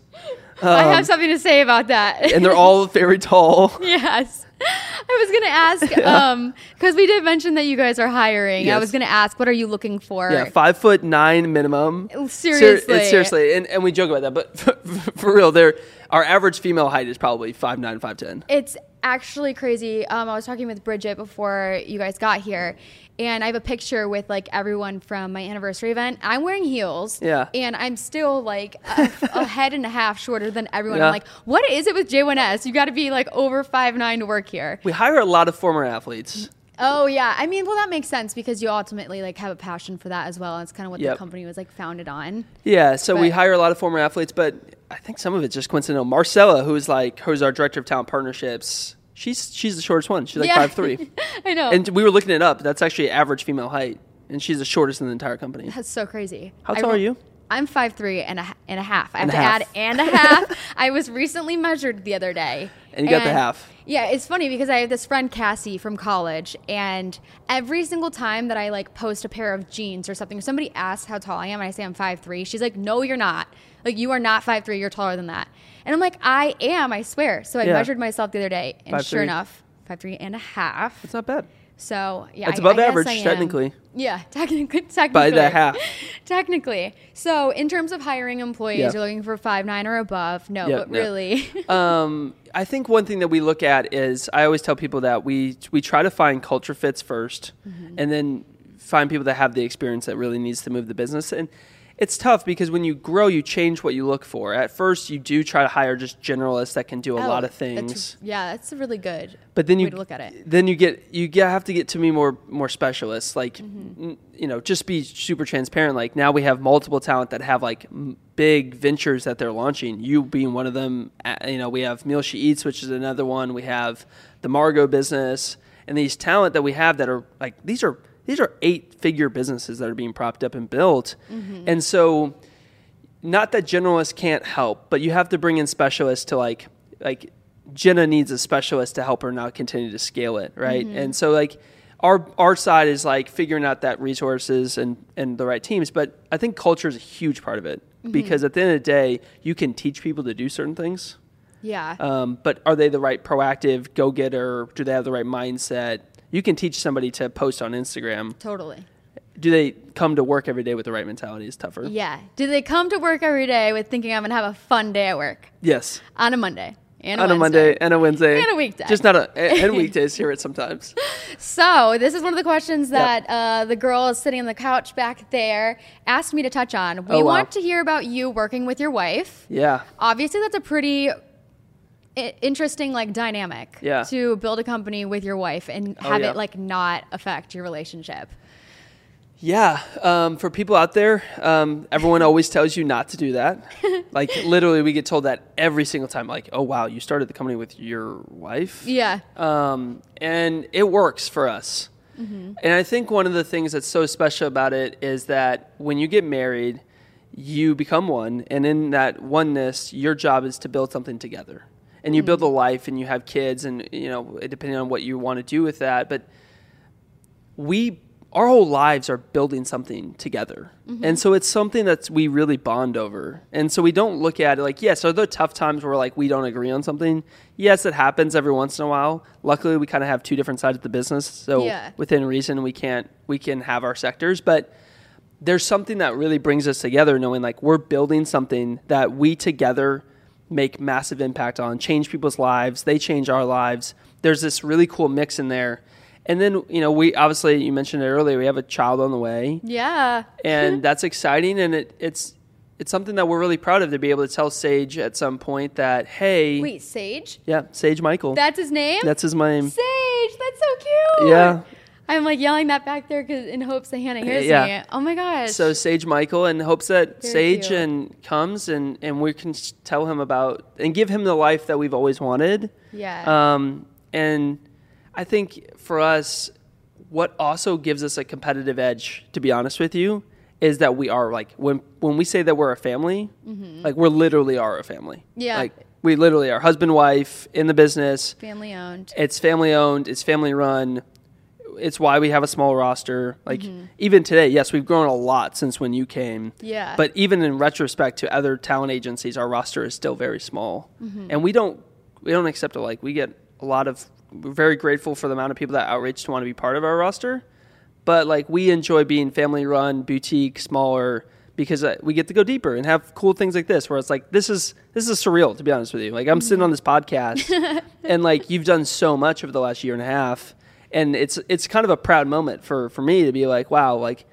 I have something to say about that. Um, and they're all very tall. yes. I was going to ask, um, because we did mention that you guys are hiring. I was going to ask, what are you looking for? Yeah, five foot nine minimum. Seriously. it's seriously, and, and we joke about that, but for, for real, they're, our average female height is probably five nine, five ten. It's actually crazy. Um, I was talking with Bridget before you guys got here, and I have a picture with like everyone from my anniversary event. I'm wearing heels, Yeah. and I'm still like a, a head and a half shorter than everyone. Yeah. I'm like, what is it with J1S? You got to be like over five nine to work here. We hire a lot of former athletes. Oh yeah, I mean, well that makes sense because you ultimately like have a passion for that as well. It's kind of what Yep. the company was like founded on. Yeah, so we hire a lot of former athletes, but I think some of it's just coincidental. Marcella, who's like who's our director of talent partnerships, she's she's the shortest one. She's like yeah, five three, I know. and we were looking it up. That's actually average female height, and she's the shortest in the entire company. That's so crazy. How I tall are you? I'm five three and a and a half. I have And to add and a half. I was recently measured the other day. And you got the half. Yeah, it's funny because I have this friend Cassie from college, and every single time that I like post a pair of jeans or something, somebody asks how tall I am, and I say I'm five three, she's like, "No, you're not. Like you are not five three. You're taller than that." And I'm like, "I am. I swear." So I Yeah. measured myself the other day, and 5'3". sure enough, five three and a half. It's not bad. So yeah, That's I- above I average, technically. Yeah, technically, technically By the half. technically. So in terms of hiring employees, Yeah. you're looking for five nine or above. No, Yeah, but no. really, um, I think one thing that we look at is I always tell people that we we try to find culture fits 1st Mm-hmm. and then find people that have the experience that really needs to move the business. And it's tough because when you grow, you change what you look for. At first, you do try to hire just generalists that can do a Oh, lot of that's- things. yeah, that's really good. but then way you to look at it. Then you get you get, have to get to me more more specialists. Like Mm-hmm. you know, just be super transparent. Like now we have multiple talent that have like m- big ventures that they're launching. You being one of them. You know, we have Meal She Eats, which is another one. We have the Margot business, and these talent that we have that are like these are these are eight figure businesses that are being propped up and built, Mm-hmm. and so not that generalists can't help, but you have to bring in specialists to like like Jenna needs a specialist to help her now continue to scale it, right? And so like our our side is like figuring out that resources and and the right teams, but I think culture is a huge part of it because at the end of the day, you can teach people to do certain things. Yeah, Um, but are they the right proactive go getter? Do they have the right mindset? You can teach somebody to post on Instagram. totally. Do they come to work every day with the right mentality? Is tougher. Yeah. Do they come to work every day with thinking I'm gonna have a fun day at work Yes. on a Monday and on a Wednesday? Monday and a Wednesday And a weekday. Just not a and weekdays here at sometimes. So this is one of the questions Yeah. that uh, the girl sitting on the couch back there asked me to touch on. We Oh, wow. want to hear about you working with your wife. Yeah. obviously that's a pretty interesting like dynamic Yeah. to build a company with your wife and Oh, have yeah. it like not affect your relationship Yeah. Um, for people out there, um, everyone always tells you not to do that. like literally, we get told that every single time. Like, oh wow, you started the company with your wife. yeah Um, and it works for us. And I think one of the things that's so special about it is that when you get married, you become one, and in that oneness, your job is to build something together. And you build hmm. a life, and you have kids, and you know, depending on what you want to do with that, but we our whole lives are building something together. Mm-hmm. And so it's something that we really bond over. And so we don't look at it like yes are there tough times where like we don't agree on something? Yes it happens every once in a while. Luckily we kind of have two different sides of the business so Yeah. within reason we can't we can have our sectors but there's something that really brings us together knowing like we're building something that we together make massive impact on change people's lives. They change our lives. There's this really cool mix in there. And then you know we obviously you mentioned it earlier we have a child on the way. Yeah. And that's exciting and it, it's it's something that we're really proud of to be able to tell sage at some point that hey wait sage? Yeah sage michael. That's his name? That's his name. Sage that's so cute! Yeah i'm like yelling that back there cause in hopes that hannah hears Yeah. me oh my gosh So Sage Michael, in hopes that Very Sage cute. and comes and and we can tell him about and give him the life that we've always wanted. yeah Um, and I think for us, what also gives us a competitive edge, to be honest with you, is that we are like when when we say that we're a family, like we're literally are a family. Mm-hmm. Yeah. Like we literally are husband wife in the business. Family owned. It's family owned. It's family run. It's why we have a small roster. Like Mm-hmm. even today, yes, we've grown a lot since when you came. Yeah. But even in retrospect to other talent agencies, our roster is still very small, Mm-hmm. and we don't we don't accept it. Like we get a lot of. We're very grateful for the amount of people that outreach to want to be part of our roster, but like we enjoy being family run, boutique, smaller because uh, we get to go deeper and have cool things like this where it's like this is this is surreal to be honest with you like i'm sitting on this podcast and like you've done so much over the last year and a half and it's it's kind of a proud moment for for me to be like wow like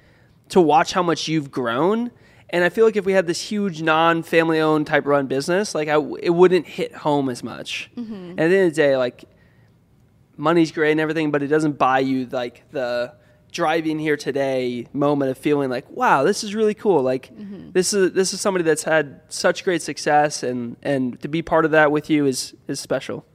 to watch how much you've grown and i feel like if we had this huge non-family owned type run business like I, it wouldn't hit home as much mm-hmm. and at the end of the day like money's great and everything, but it doesn't buy you like the driving here today moment of feeling like, wow, this is really cool. Like mm-hmm. this is this is somebody that's had such great success and and to be part of that with you is is special.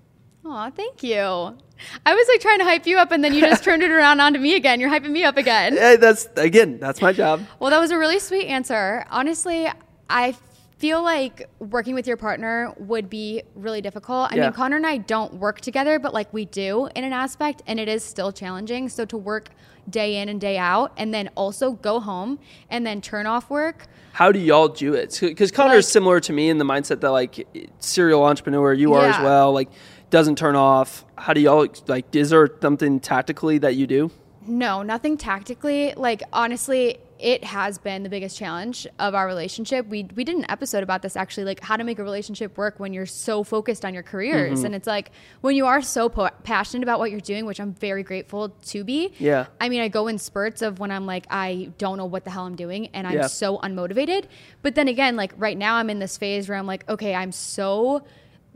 Aw, thank you. I was like trying to hype you up, and then you just turned it around onto me again. You're hyping me up again. Hey, that's again, that's my job. Well, that was a really sweet answer. Honestly, I feel like working with your partner would be really difficult. I Yeah. mean, Connor and I don't work together, but like we do in an aspect, and it is still challenging. So to work day in and day out, and then also go home and then turn off work. How do y'all do it? Because Connor is similar to me in the mindset that like serial entrepreneur, you are as well. Like doesn't turn off. How do y'all like? Is there something tactically that you do? No, nothing tactically. Like honestly, it has been the biggest challenge of our relationship. We we did an episode about this actually, like how to make a relationship work when you're so focused on your careers, Mm-hmm. and it's like when you are so po- passionate about what you're doing, which I'm very grateful to be. Yeah. I mean, I go in spurts of when I'm like I don't know what the hell I'm doing, and I'm Yeah. so unmotivated. But then again, like right now, I'm in this phase where I'm like, okay, I'm so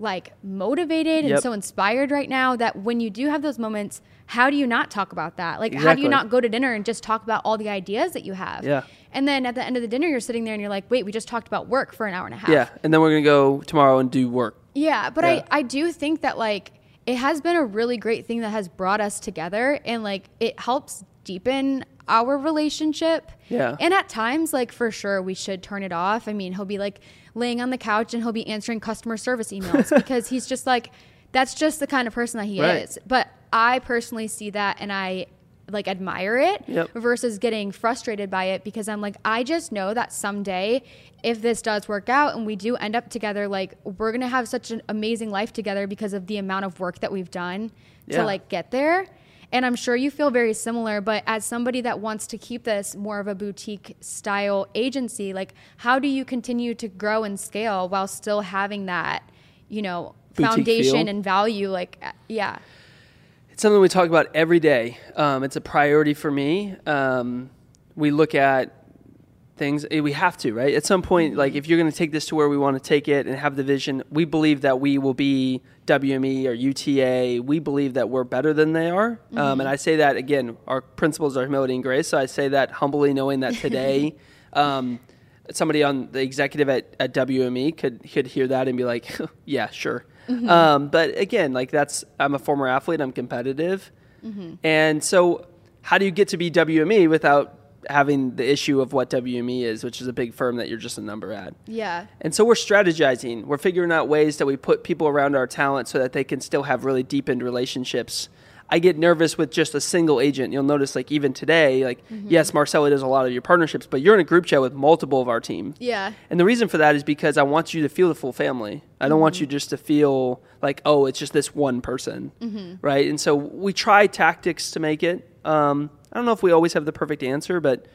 like motivated Yep. and so inspired right now that when you do have those moments, how do you not talk about that? Like, how do you not go to dinner and just talk about all the ideas that you have? Yeah. And then at the end of the dinner, you're sitting there and you're like, wait, we just talked about work for an hour and a half. Yeah, and then we're gonna go tomorrow and do work. Yeah, but Yeah. I, I do think that like it has been a really great thing that has brought us together and like it helps deepen our relationship. Yeah. And at times, like for sure, we should turn it off. I mean, he'll be like laying on the couch and he'll be answering customer service emails because he's just like, that's just the kind of person that he Right. is. But I personally see that and I like admire it Yep. versus getting frustrated by it because I'm like, I just know that someday if this does work out and we do end up together, like we're gonna have such an amazing life together because of the amount of work that we've done Yeah. to like get there. And I'm sure you feel very similar, but as somebody that wants to keep this more of a boutique style agency, like how do you continue to grow and scale while still having that, you know, Boutique foundation feel? and value? Like, uh, yeah. It's something we talk about every day. Um, it's a priority for me. Um, we look at things. eh, We have to, right? At some point, like if you're going to take this to where we want to take it and have the vision, we believe that we will be WME or UTA. We believe that we're better than they are. Um, and I say that again. Our principles are humility and grace. So I say that humbly, knowing that today. um, Somebody on the executive at, at WME could could hear that and be like, "Yeah, sure." Um, but again, like that's I'm a former athlete. I'm competitive, and so how do you get to be WME without having the issue of what WME is, which is a big firm that you're just a number at? Yeah. And so we're strategizing. We're figuring out ways that we put people around our talent so that they can still have really deepened relationships. I get nervous with just a single agent. You'll notice, like even today, like mm-hmm. yes, Marcella does a lot of your partnerships, but you're in a group chat with multiple of our team. Yeah. And the reason for that is because I want you to feel the full family. I don't want mm-hmm. you just to feel like, oh, it's just this one person, mm-hmm. right? And so we try tactics to make it. Um, I don't know if we always have the perfect answer, but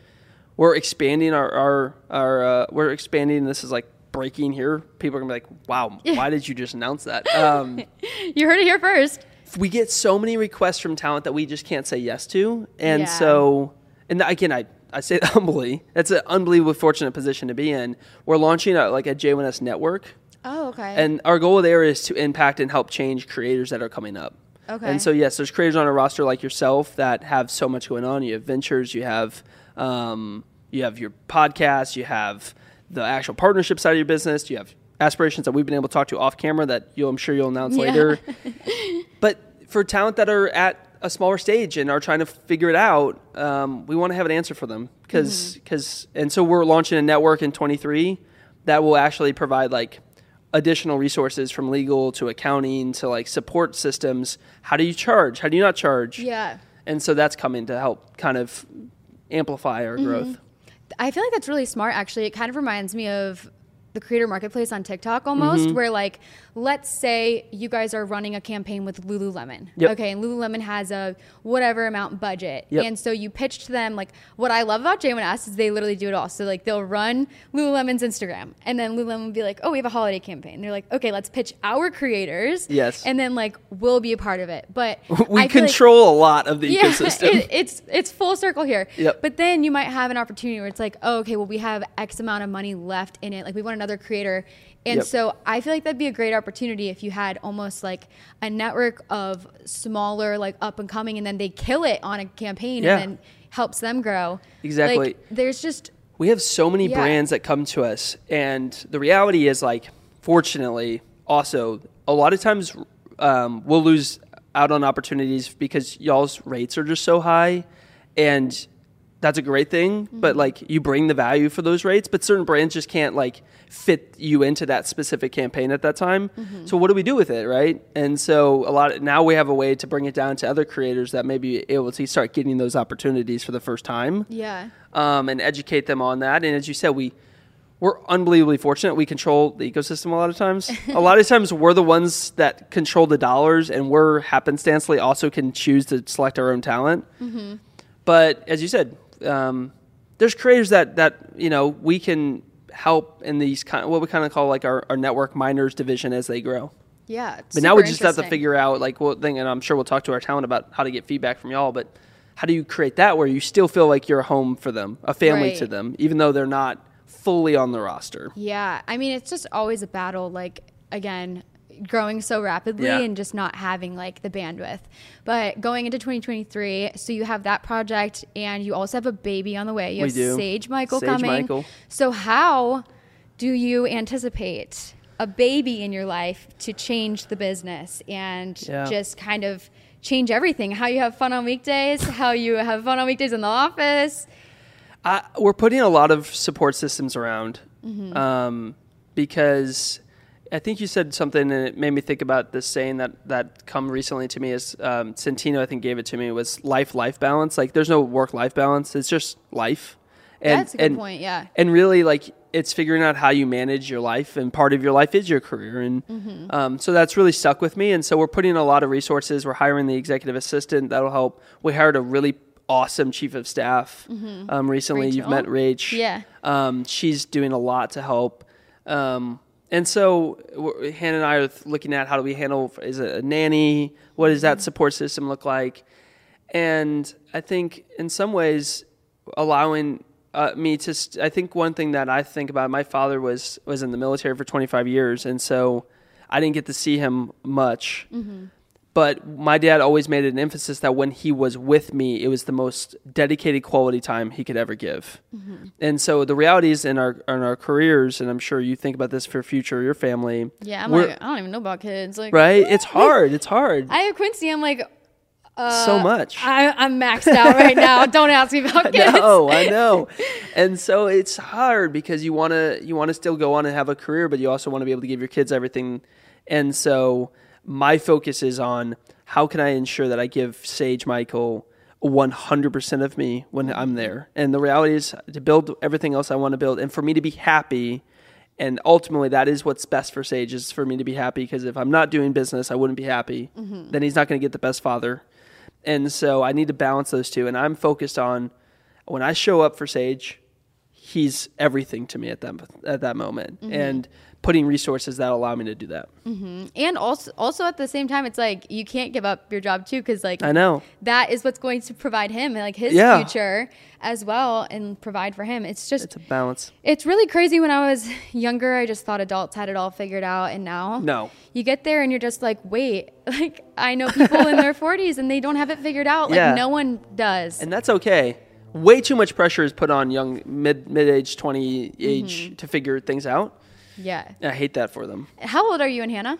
we're expanding our our, our uh, we're expanding. This is like breaking here. People are gonna be like, wow, why did you just announce that? Um, You heard it here first. we get so many requests from talent that we just can't say yes to, and Yeah. so and again, I I say it humbly. That's an unbelievably fortunate position to be in. We're launching a, like a J1S network, Oh, okay. and our goal there is to impact and help change creators that are coming up. Okay. And so yes, there's creators on a roster like yourself that have so much going on. You have ventures, you have um, you have your podcast, you have the actual partnership side of your business, you have aspirations that we've been able to talk to off camera that you'll I'm sure you'll announce Yeah. later. but for talent that are at a smaller stage and are trying to figure it out, um, we want to have an answer for them because because and so we're launching a network in 23 that will actually provide like additional resources from legal to accounting to like support systems. How do you charge? How do you not charge? Yeah. And so that's coming to help kind of amplify our mm-hmm. growth. I feel like that's really smart actually. It kind of reminds me of the creator marketplace on TikTok almost, Mm-hmm. where like, let's say you guys are running a campaign with Lululemon. Yep. Okay, and Lululemon has a whatever amount budget. Yep. And so you pitch to them like what I love about J1S is they literally do it all. So like they'll run Lululemon's Instagram and then Lululemon will be like, Oh, we have a holiday campaign. They're like, Okay, let's pitch our creators. Yes. And then like we'll be a part of it. But We I feel like- control a lot of the ecosystem. it- it's it's full circle here. Yep. But then you might have an opportunity where it's like, oh, okay, well, we have X amount of money left in it. Like we want another creator. And Yep. so I feel like that'd be a great opportunity if you had almost like a network of smaller, like up and coming, and then they kill it on a campaign Yeah. and then helps them grow. Exactly. Like, there's just we have so many Yeah. brands that come to us and the reality is like fortunately also a lot of times um, we'll lose out on opportunities because y'all's rates are just so high and that's a great thing but mm-hmm. like you bring the value for those rates but certain brands just can't like fit you into that specific campaign at that time mm-hmm. so what do we do with it right and so a lot of, now we have a way to bring it down to other creators that may be able to start getting those opportunities for the first time yeah. um, and educate them on that. And as you said, we we're unbelievably fortunate. We control the ecosystem a lot of times. a lot of times, we're the ones that control the dollars, and we're happenstancely also can choose to select our own talent. Mm-hmm. But as you said, um, there's creators that that you know we can help in these kind of, what we kind of call like our, our network minors division as they grow. Yeah. But now we just have to figure out like what thing, and I'm sure we'll talk to our talent about how to get feedback from y'all. But how do you create that where you still feel like you're a home for them, a family Right. to them, even though they're not fully on the roster? Yeah, I mean, it's just always a battle. Like again, growing so rapidly Yeah. and just not having like the bandwidth. But going into 2023, so you have that project, and you also have a baby on the way. You We have do. Sage Michael Sage coming. Michael. So how do you anticipate a baby in your life to change the business and Yeah. just kind of change everything? How you have fun on weekdays, how you have fun on weekdays in the office. I, we're putting a lot of support systems around Mm-hmm. um, because I think you said something and it made me think about this saying that that come recently to me is um, Santino I think gave it to me was life life balance. Like there's no work life balance. It's just life. And, That's a good and, point, yeah. and really like it's figuring out how you manage your life and part of your life is your career. And Mm-hmm. um, so that's really stuck with me. And so we're putting a lot of resources. We're hiring the executive assistant. That'll help. We hired a really awesome chief of staff um, recently. You've met Rach. Yeah. um, she's doing a lot to help. Um, and so Hannah and I are looking at how do we handle is it a nanny? What does that support system look like? And I think in some ways allowing uh, me to st- I think one thing that I think about my father was was in the military for 25 years and so I didn't get to see him much but my dad always made an emphasis that when he was with me it was the most dedicated quality time he could ever give mm-hmm. and so the reality is in our in our careers and I'm sure you think about this for future your family Yeah, I'm like, I don't even know about kids. Like, right it's hard it's hard I have Quincy. I'm like, uh, so much I, I'm maxed out right now. Don't ask me about kids. No, I know. And so it's hard because you want to you want to still go on and have a career, but you also want to be able to give your kids everything. And so my focus is on how can I ensure that I give Sage Michael 100% of me when I'm there. And the reality is to build everything else I want to build and for me to be happy and ultimately that is what's best for Sage is for me to be happy because if I'm not doing business, I wouldn't be happy. Mm-hmm. Then he's not going to get the best father. And so I need to balance those two. And I'm focused on when I show up for Sage, he's everything to me at that at that moment, mm-hmm. and putting resources that allow me to do that. Mm-hmm. And also, also at the same time, it's like you can't give up your job too, because like I know. that is what's going to provide him like his Yeah. future as well, and provide for him. It's just It's a balance. It's really crazy. When I was younger, I just thought adults had it all figured out, and now No. you get there and you're just like, wait, like I know people in their 40s and they don't have it figured out. Like Yeah. no one does. And that's okay. Way too much pressure is put on young mid mid age twenty age mm-hmm. to figure things out. yeah. And I hate that for them. How old are you and Hannah?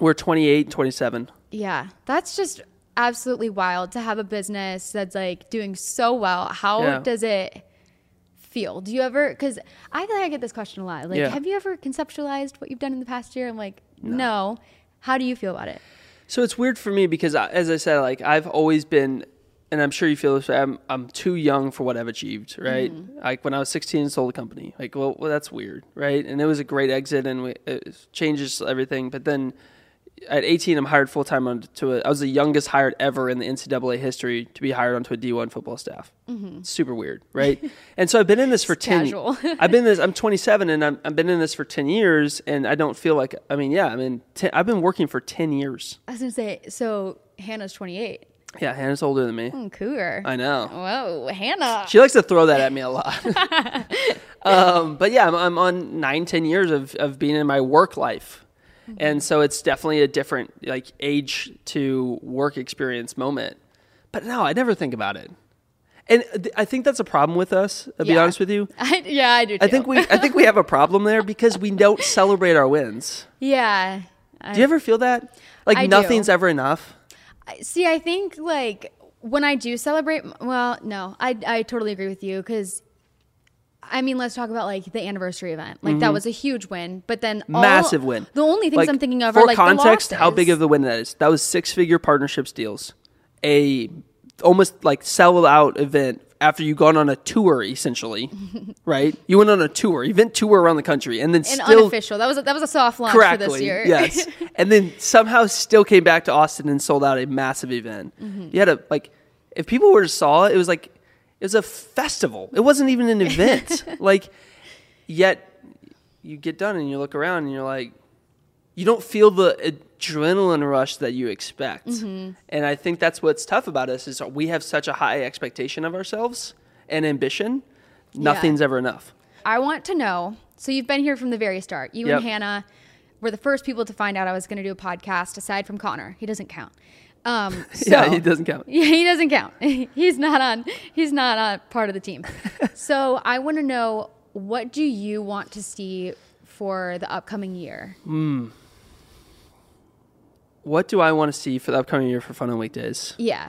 We're 28, 27. Yeah, that's just absolutely wild to have a business that's like doing so well. How Yeah. does it feel? Do you ever? Because I feel like I get this question a lot. Like, Yeah. have you ever conceptualized what you've done in the past year? I'm like, no. How do you feel about it? So it's weird for me because, uh, as I said, like I've always been, and I'm sure you feel this way. I'm I'm too young for what I've achieved, right? Mm-hmm. Like when I was 16, sold a company. Like, well, well, that's weird, right? And it was a great exit, and we, it changes everything. But then at 18, I'm hired full time onto a. I was the youngest hired ever in the NCAA history to be hired onto a D1 football staff. Mm-hmm. Super weird, right? and so I've been in this for 10. casual. I've been this. I'm 27, and I'm, I've been in this for 10 years, and I don't feel like. I mean, yeah, I mean, 10, I've been working for 10 years. I was gonna say. So Hannah's 28. Yeah, Hannah's older than me. Mm, cougar. I know. Whoa, Hannah. She likes to throw that at me a lot. um, but yeah, I'm, I'm on nine, ten years of, of being in my work life. And so it's definitely a different like age to work experience moment. But no, I never think about it. And th- I think that's a problem with us, to be Yeah. honest with you. I, yeah, I do. Too. I think we I think we have a problem there because we don't celebrate our wins. Yeah. I, Do you ever feel that? Like I do. nothing's ever enough? I- See, I think like when I do celebrate, well, no, I I totally agree with you because. I mean, let's talk about like the anniversary event. Like that was a huge win, but then all- Mm-hmm. Massive win. The only things Like, I'm thinking of for are like context, how big of the win that is. That was six figure partnerships deals, a almost like sell out event after you gone on a tour essentially, right? You went on a tour, event tour around the country, and then and still unofficial. That was a, that was a soft launch for this year. yes, and then somehow still came back to Austin and sold out a massive event. Mm-hmm. You had a like, if people were to saw it, it was like it was a festival. It wasn't even an event. like, yet you get done and you look around and you're like, you don't feel the adrenaline rush that you expect. Mm-hmm. And I think that's what's tough about us is we have such a high expectation of ourselves and ambition. Nothing's ever enough. I want to know. So you've been here from the very start. You Yep. and Hannah were the first people to find out I was going to do a podcast, aside from Connor. He doesn't count. Um, yeah, he doesn't count. Yeah, he doesn't count. he's not on. He's not on part of the team. so I want to know what do you want to see for the upcoming year? What do I want to see for the upcoming year for Fun on Weekdays? Yeah.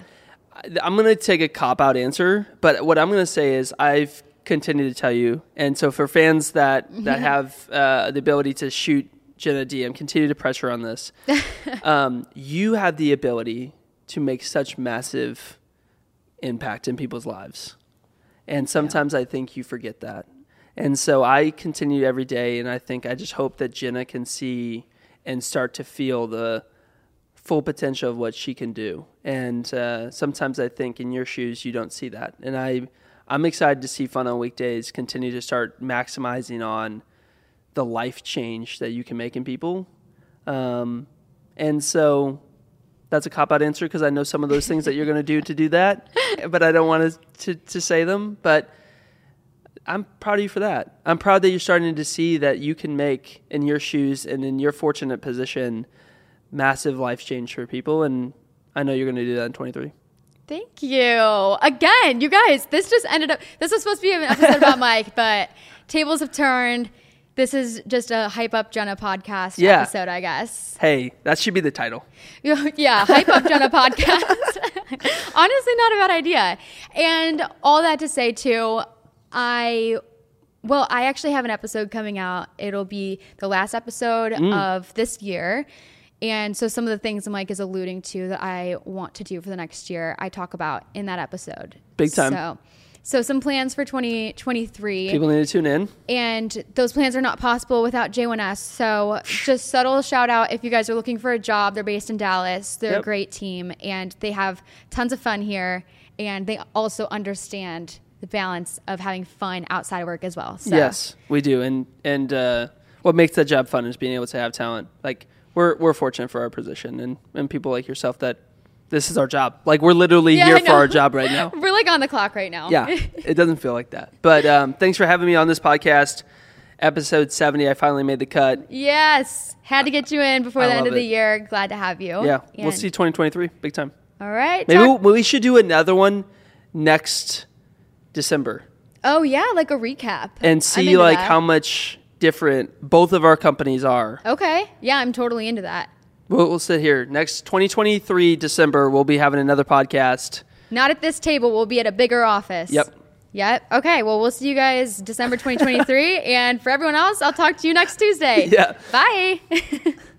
I'm going to take a cop out answer, but what I'm going to say is I've continued to tell you, and so for fans that that have uh, the ability to shoot Jenna DM, continue to pressure on this. um, you have the ability to make such massive impact in people's lives, and sometimes I think you forget that. And so I continue every day, and I think I just hope that Jenna can see and start to feel the full potential of what she can do. And uh, sometimes I think in your shoes you don't see that. And I I'm excited to see Fun on Weekdays continue to start maximizing on the life change that you can make in people. Um, and so that's a cop out answer because I know some of those things that you're going to do to do that, but I don't want to, to say them. But I'm proud of you for that. I'm proud that you're starting to see that you can make in your shoes and in your fortunate position massive life change for people. And I know you're going to do that in 23. Thank you again, you guys. This just ended up. This was supposed to be an episode about Mike, but tables have turned. This is just a hype up Jenna podcast Yeah. episode, I guess. Hey, that should be the title. yeah, hype up Jenna podcast. Honestly, not a bad idea. And all that to say too, I well, I actually have an episode coming out. It'll be the last episode Mm. of this year. And so some of the things Mike is alluding to that I want to do for the next year, I talk about in that episode. Big time. So so some plans for 2023 People need to tune in. and those plans are not possible without J1S. So just subtle shout out if you guys are looking for a job. They're based in Dallas. They're Yep. a great team and they have tons of fun here. And they also understand the balance of having fun outside of work as well. So Yes, we do. And and uh, what makes that job fun is being able to have talent. Like we're we're fortunate for our position and, and people like yourself that this is our job. Like we're literally Yeah, here for our job right now. we're like on the clock right now. yeah, it doesn't feel like that. But um, thanks for having me on this podcast. Episode 70, I finally made the cut. yes. Had to get you in before I the end of the year. Glad to have you. Yeah, we'll And- see 2023, big time. All right. Maybe talk- we'll, we should do another one next December oh, yeah. Like a recap. and see like that. how much different both of our companies are. Okay. Yeah. I'm totally into that. We'll, we'll sit here next 2023 December. We'll be having another podcast. Not at this table. We'll be at a bigger office. Yep. Yep. Okay. Well, we'll see you guys December 2023. and for everyone else, I'll talk to you next Tuesday. Yeah. Bye.